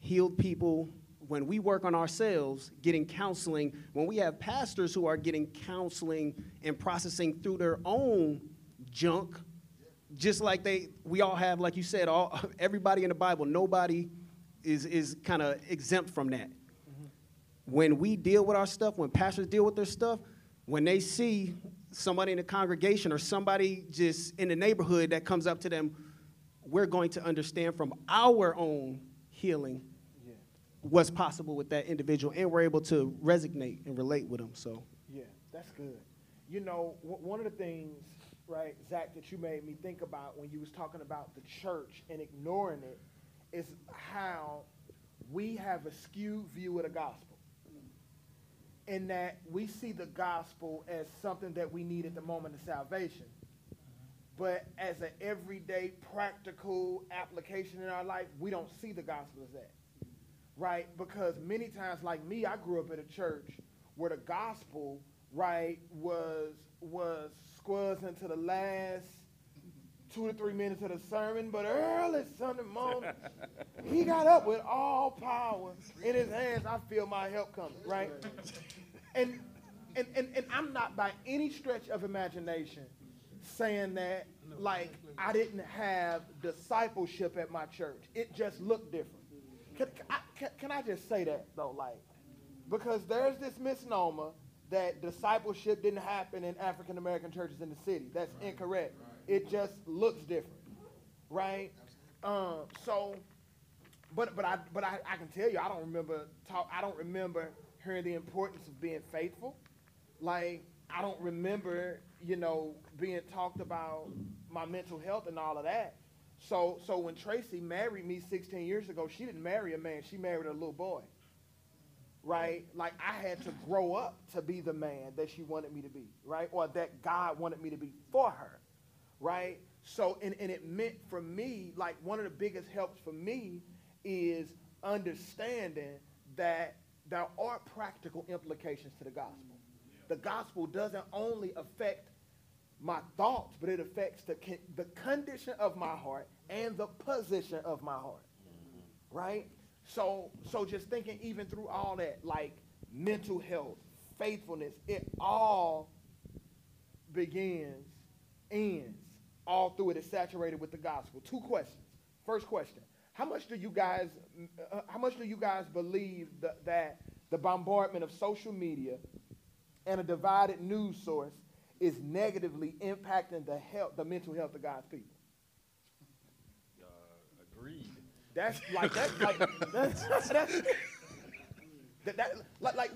Speaker 7: healed people, when we work on ourselves, getting counseling, when we have pastors who are getting counseling and processing through their own junk, just like they, we all have, like you said, all everybody in the Bible, nobody is is kind of exempt from that. Mm-hmm. When we deal with our stuff, when pastors deal with their stuff, when they see somebody in the congregation or somebody just in the neighborhood that comes up to them, we're going to understand from our own healing
Speaker 2: yeah.
Speaker 7: what's possible with that individual, and we're able to resonate and relate with them. So,
Speaker 2: Yeah, that's good. You know, w- one of the things, right, Zach, that you made me think about when you was talking about the church and ignoring it is how we have a skewed view of the gospel. In that we see the gospel as something that we need at the moment of salvation. But as an everyday practical application in our life, we don't see the gospel as that right? Because many times, like me, I grew up in a church where the gospel, right, was was squeezed into the last two to three minutes of the sermon, but early Sunday morning, he got up with all power in his hands. I feel my help coming, right? And and, and, and I'm not by any stretch of imagination saying that like I didn't have discipleship at my church. It just looked different. Can, can I, can, can I just say that though, like, because there's this misnomer that discipleship didn't happen in African American churches in the city. That's incorrect. It just looks different, right? Um, so, but but I but I, I can tell you I don't remember talk. I don't remember hearing the importance of being faithful. Like I don't remember you know being talked about my mental health and all of that. So so when Tracy married me 16 years ago, she didn't marry a man. She married a little boy. Right? Like I had to grow up to be the man that she wanted me to be, right? Or that God wanted me to be for her, right? So, and, and it meant for me, like one of the biggest helps for me is understanding that there are practical implications to the gospel. The gospel doesn't only affect my thoughts, but it affects the, the condition of my heart and the position of my heart. Right? So, so just thinking even through all that, like mental health, faithfulness, it all begins, ends, all through it is saturated with the gospel. Two questions. First question: How much do you guys, uh, how much do you guys believe that the bombardment of social media and a divided news source is negatively impacting the health, the mental health of God's people?
Speaker 4: Uh, agreed.
Speaker 2: That's like that's like that's, that's that, that like, like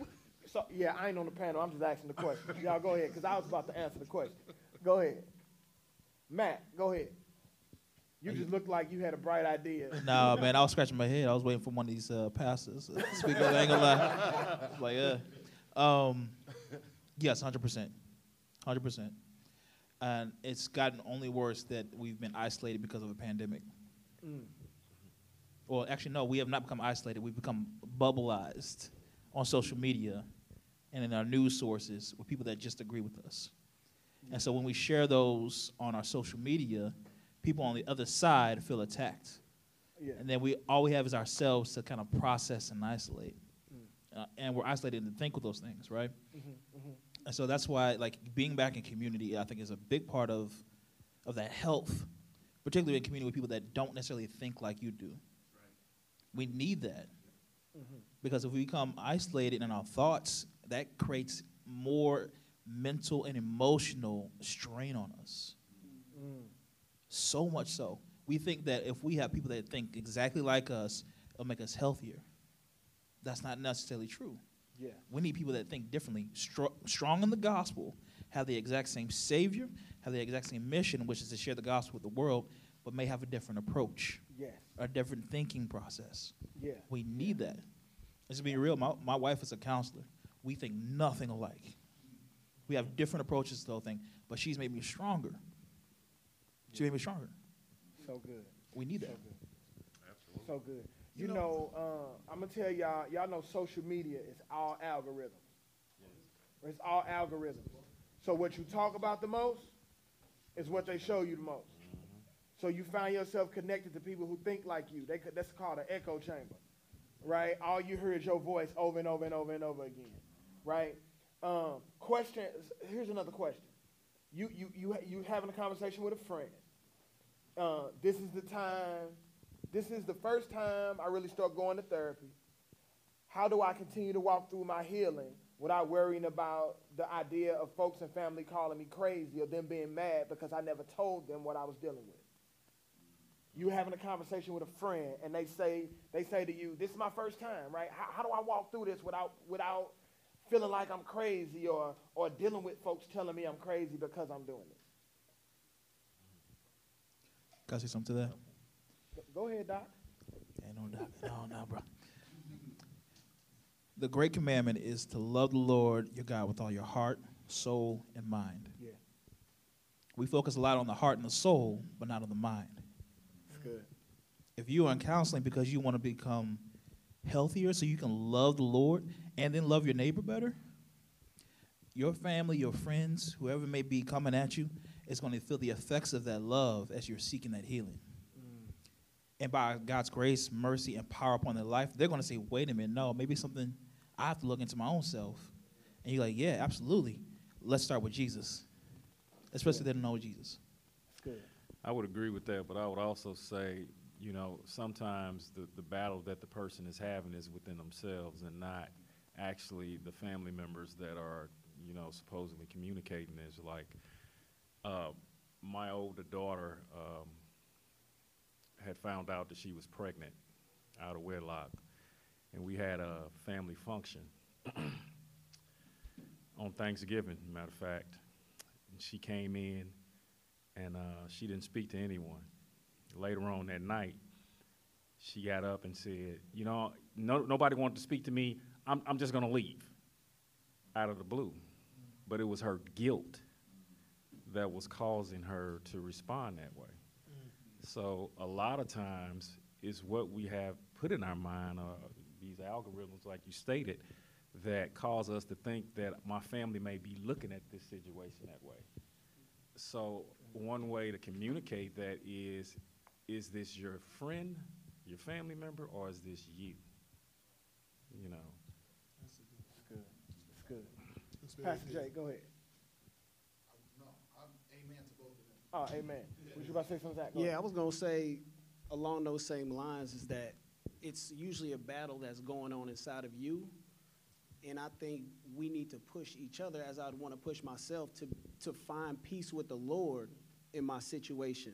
Speaker 2: so yeah. I ain't on the panel. I'm just asking the question. Y'all go ahead because I was about to answer the question. Go ahead, Matt. Go ahead. You just looked like you had a bright idea.
Speaker 6: Nah, man, I was scratching my head. I was waiting for one of these uh, pastors to speak ain't gonna lie. Like, yeah. Um, yes, hundred percent, hundred percent. And it's gotten only worse that we've been isolated because of a pandemic. Mm well, actually, no, we have not become isolated. We've become bubbleized on social media and in our news sources with people that just agree with us. And so when we share those on our social media, people on the other side feel attacked. Yeah. And then we all we have is ourselves to kind of process and isolate. Mm. Uh, and we're isolated to think with those things, right? Mm-hmm, mm-hmm. And so that's why, like, being back in community, I think, is a big part of of that health, particularly in community with people that don't necessarily think like you do. We need that. Mm-hmm. Because if we become isolated in our thoughts, that creates more mental and emotional strain on us. Mm. So much so. We think that if we have people that think exactly like us, it'll make us healthier. That's not necessarily true. Yeah. We need people that think differently, str- strong in the gospel, have the exact same Savior, have the exact same mission, which is to share the gospel with the world, but may have a different approach. Yes. A different thinking process. Yeah. We need that. Let's be real. My, my wife is a counselor. We think nothing alike. We have different approaches to the whole thing, but she's made me stronger. She made me stronger.
Speaker 2: So good.
Speaker 6: We need that.
Speaker 2: So good. Absolutely. So good. You, you know, know uh, I'm gonna tell y'all. Y'all know social media is all algorithms. Yes. It's all algorithms. So what you talk about the most is what they show you the most. So you find yourself connected to people who think like you. They, that's called an echo chamber, right? All you hear is your voice over and over and over and over again, right? Um, question. Here's another question. You you you you having a conversation with a friend. Uh, this is the time. This is the first time I really start going to therapy. How do I continue to walk through my healing without worrying about the idea of folks and family calling me crazy or them being mad because I never told them what I was dealing with? You having a conversation with a friend and they say they say to you this is my first time right? How, how, do i walk through this without without feeling like i'm crazy or or dealing with folks telling me i'm crazy because i'm doing this
Speaker 6: can i say something to that?
Speaker 2: Go ahead doc.
Speaker 6: Yeah, no doc no no bro. The great commandment is to love the lord your god with all your heart soul and mind. Yeah. We focus a lot on the heart and the soul but not on the mind
Speaker 2: good.
Speaker 6: If you are in counseling because you want to become healthier so you can love the Lord and then love your neighbor better, your family, your friends, whoever may be coming at you, is going to feel the effects of that love as you're seeking that healing. Mm. And by God's grace, mercy, and power upon their life, they're going to say, wait a minute, no, maybe something I have to look into my own self. And you're like, yeah, absolutely. Let's start with Jesus. Especially they don't know Jesus.
Speaker 4: I would agree with that, but I would also say, you know, sometimes the, the battle that the person is having is within themselves and not actually the family members that are, you know, supposedly communicating is like uh, my older daughter um, had found out that she was pregnant out of wedlock, and we had a family function on Thanksgiving, matter of fact. And she came in and uh, she didn't speak to anyone. Later on that night, she got up and said, you know, no, nobody wanted to speak to me. I'm, I'm just going to leave out of the blue. But it was her guilt that was causing her to respond that way. So a lot of times is what we have put in our mind, uh, these algorithms, like you stated, that cause us to think that my family may be looking at this situation that way. So one way to communicate that is, is this your friend, your family member, or is this you? You know,
Speaker 2: That's good. That's good.
Speaker 3: It's very
Speaker 2: Pastor
Speaker 3: good.
Speaker 2: Jay, go ahead.
Speaker 5: No, I'm amen to both of them.
Speaker 2: Oh, amen. Was you about to say something, Zach? Go
Speaker 7: Yeah, I was gonna say along those same lines is that it's usually a battle that's going on inside of you. And I think we need to push each other as I'd want to push myself to, to find peace with the Lord in my situation.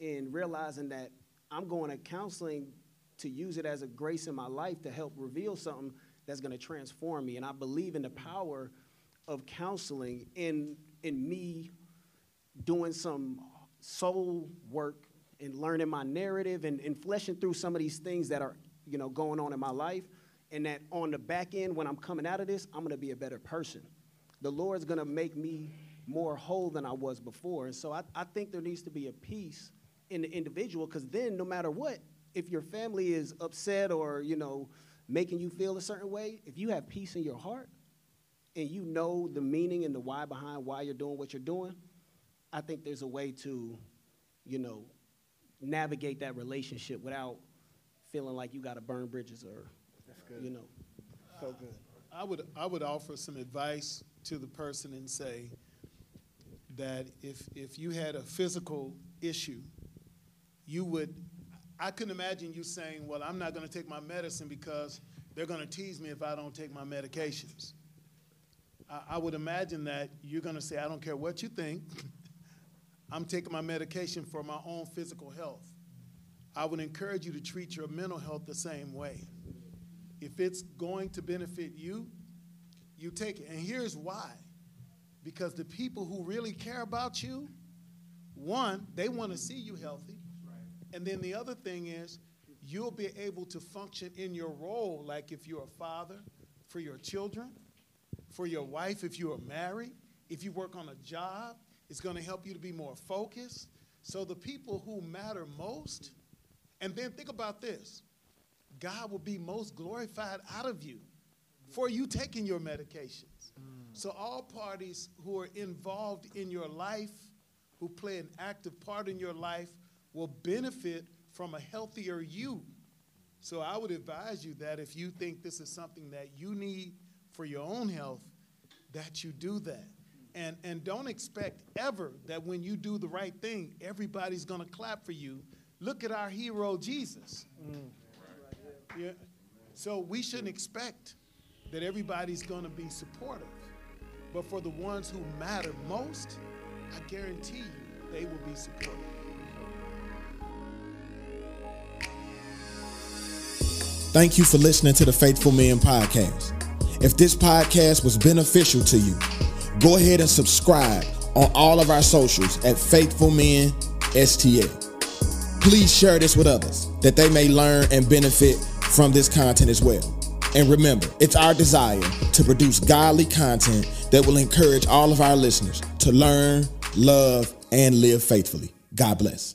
Speaker 7: And realizing that I'm going to counseling to use it as a grace in my life to help reveal something that's going to transform me. And I believe in the power of counseling in, in me doing some soul work and learning my narrative and, and fleshing through some of these things that are, you know, going on in my life. And that on the back end, when I'm coming out of this, I'm gonna be a better person. The Lord's gonna make me more whole than I was before. And so I, I think there needs to be a peace in the individual, because then no matter what, if your family is upset or, you know, making you feel a certain way, if you have peace in your heart and you know the meaning and the why behind why you're doing what you're doing, I think there's a way to, you know, navigate that relationship without feeling like you got to burn bridges or,
Speaker 2: That's good.
Speaker 7: you know.
Speaker 2: So good.
Speaker 3: I would, I would offer some advice to the person and say that if, if you had a physical issue, you would, I couldn't imagine you saying, well, I'm not gonna take my medicine because they're gonna tease me if I don't take my medications. I, I would imagine that you're gonna say, I don't care what you think, I'm taking my medication for my own physical health. I would encourage you to treat your mental health the same way. If it's going to benefit you, you take it. And here's why. Because the people who really care about you, one, they want to see you healthy. And then the other thing is, you'll be able to function in your role, like if you're a father, for your children, for your wife, if you are married, if you work on a job, it's going to help you to be more focused. So the people who matter most, and then think about this God will be most glorified out of you for you taking your medications. So, all parties who are involved in your life, who play an active part in your life, will benefit from a healthier you. So, I would advise you that if you think this is something that you need for your own health, that you do that. And, and don't expect ever that when you do the right thing, everybody's going to clap for you. Look at our hero, Jesus. Mm. Yeah. So we shouldn't expect that everybody's going to be supportive. But for the ones who matter most, I guarantee you they will be supported.
Speaker 1: Thank you for listening to the Faithful Men Podcast. If this podcast was beneficial to you, go ahead and subscribe on all of our socials at Faithful Men STL. Please share this with others that they may learn and benefit from this content as well. And remember, it's our desire to produce godly content that will encourage all of our listeners to learn, love, and live faithfully. God bless.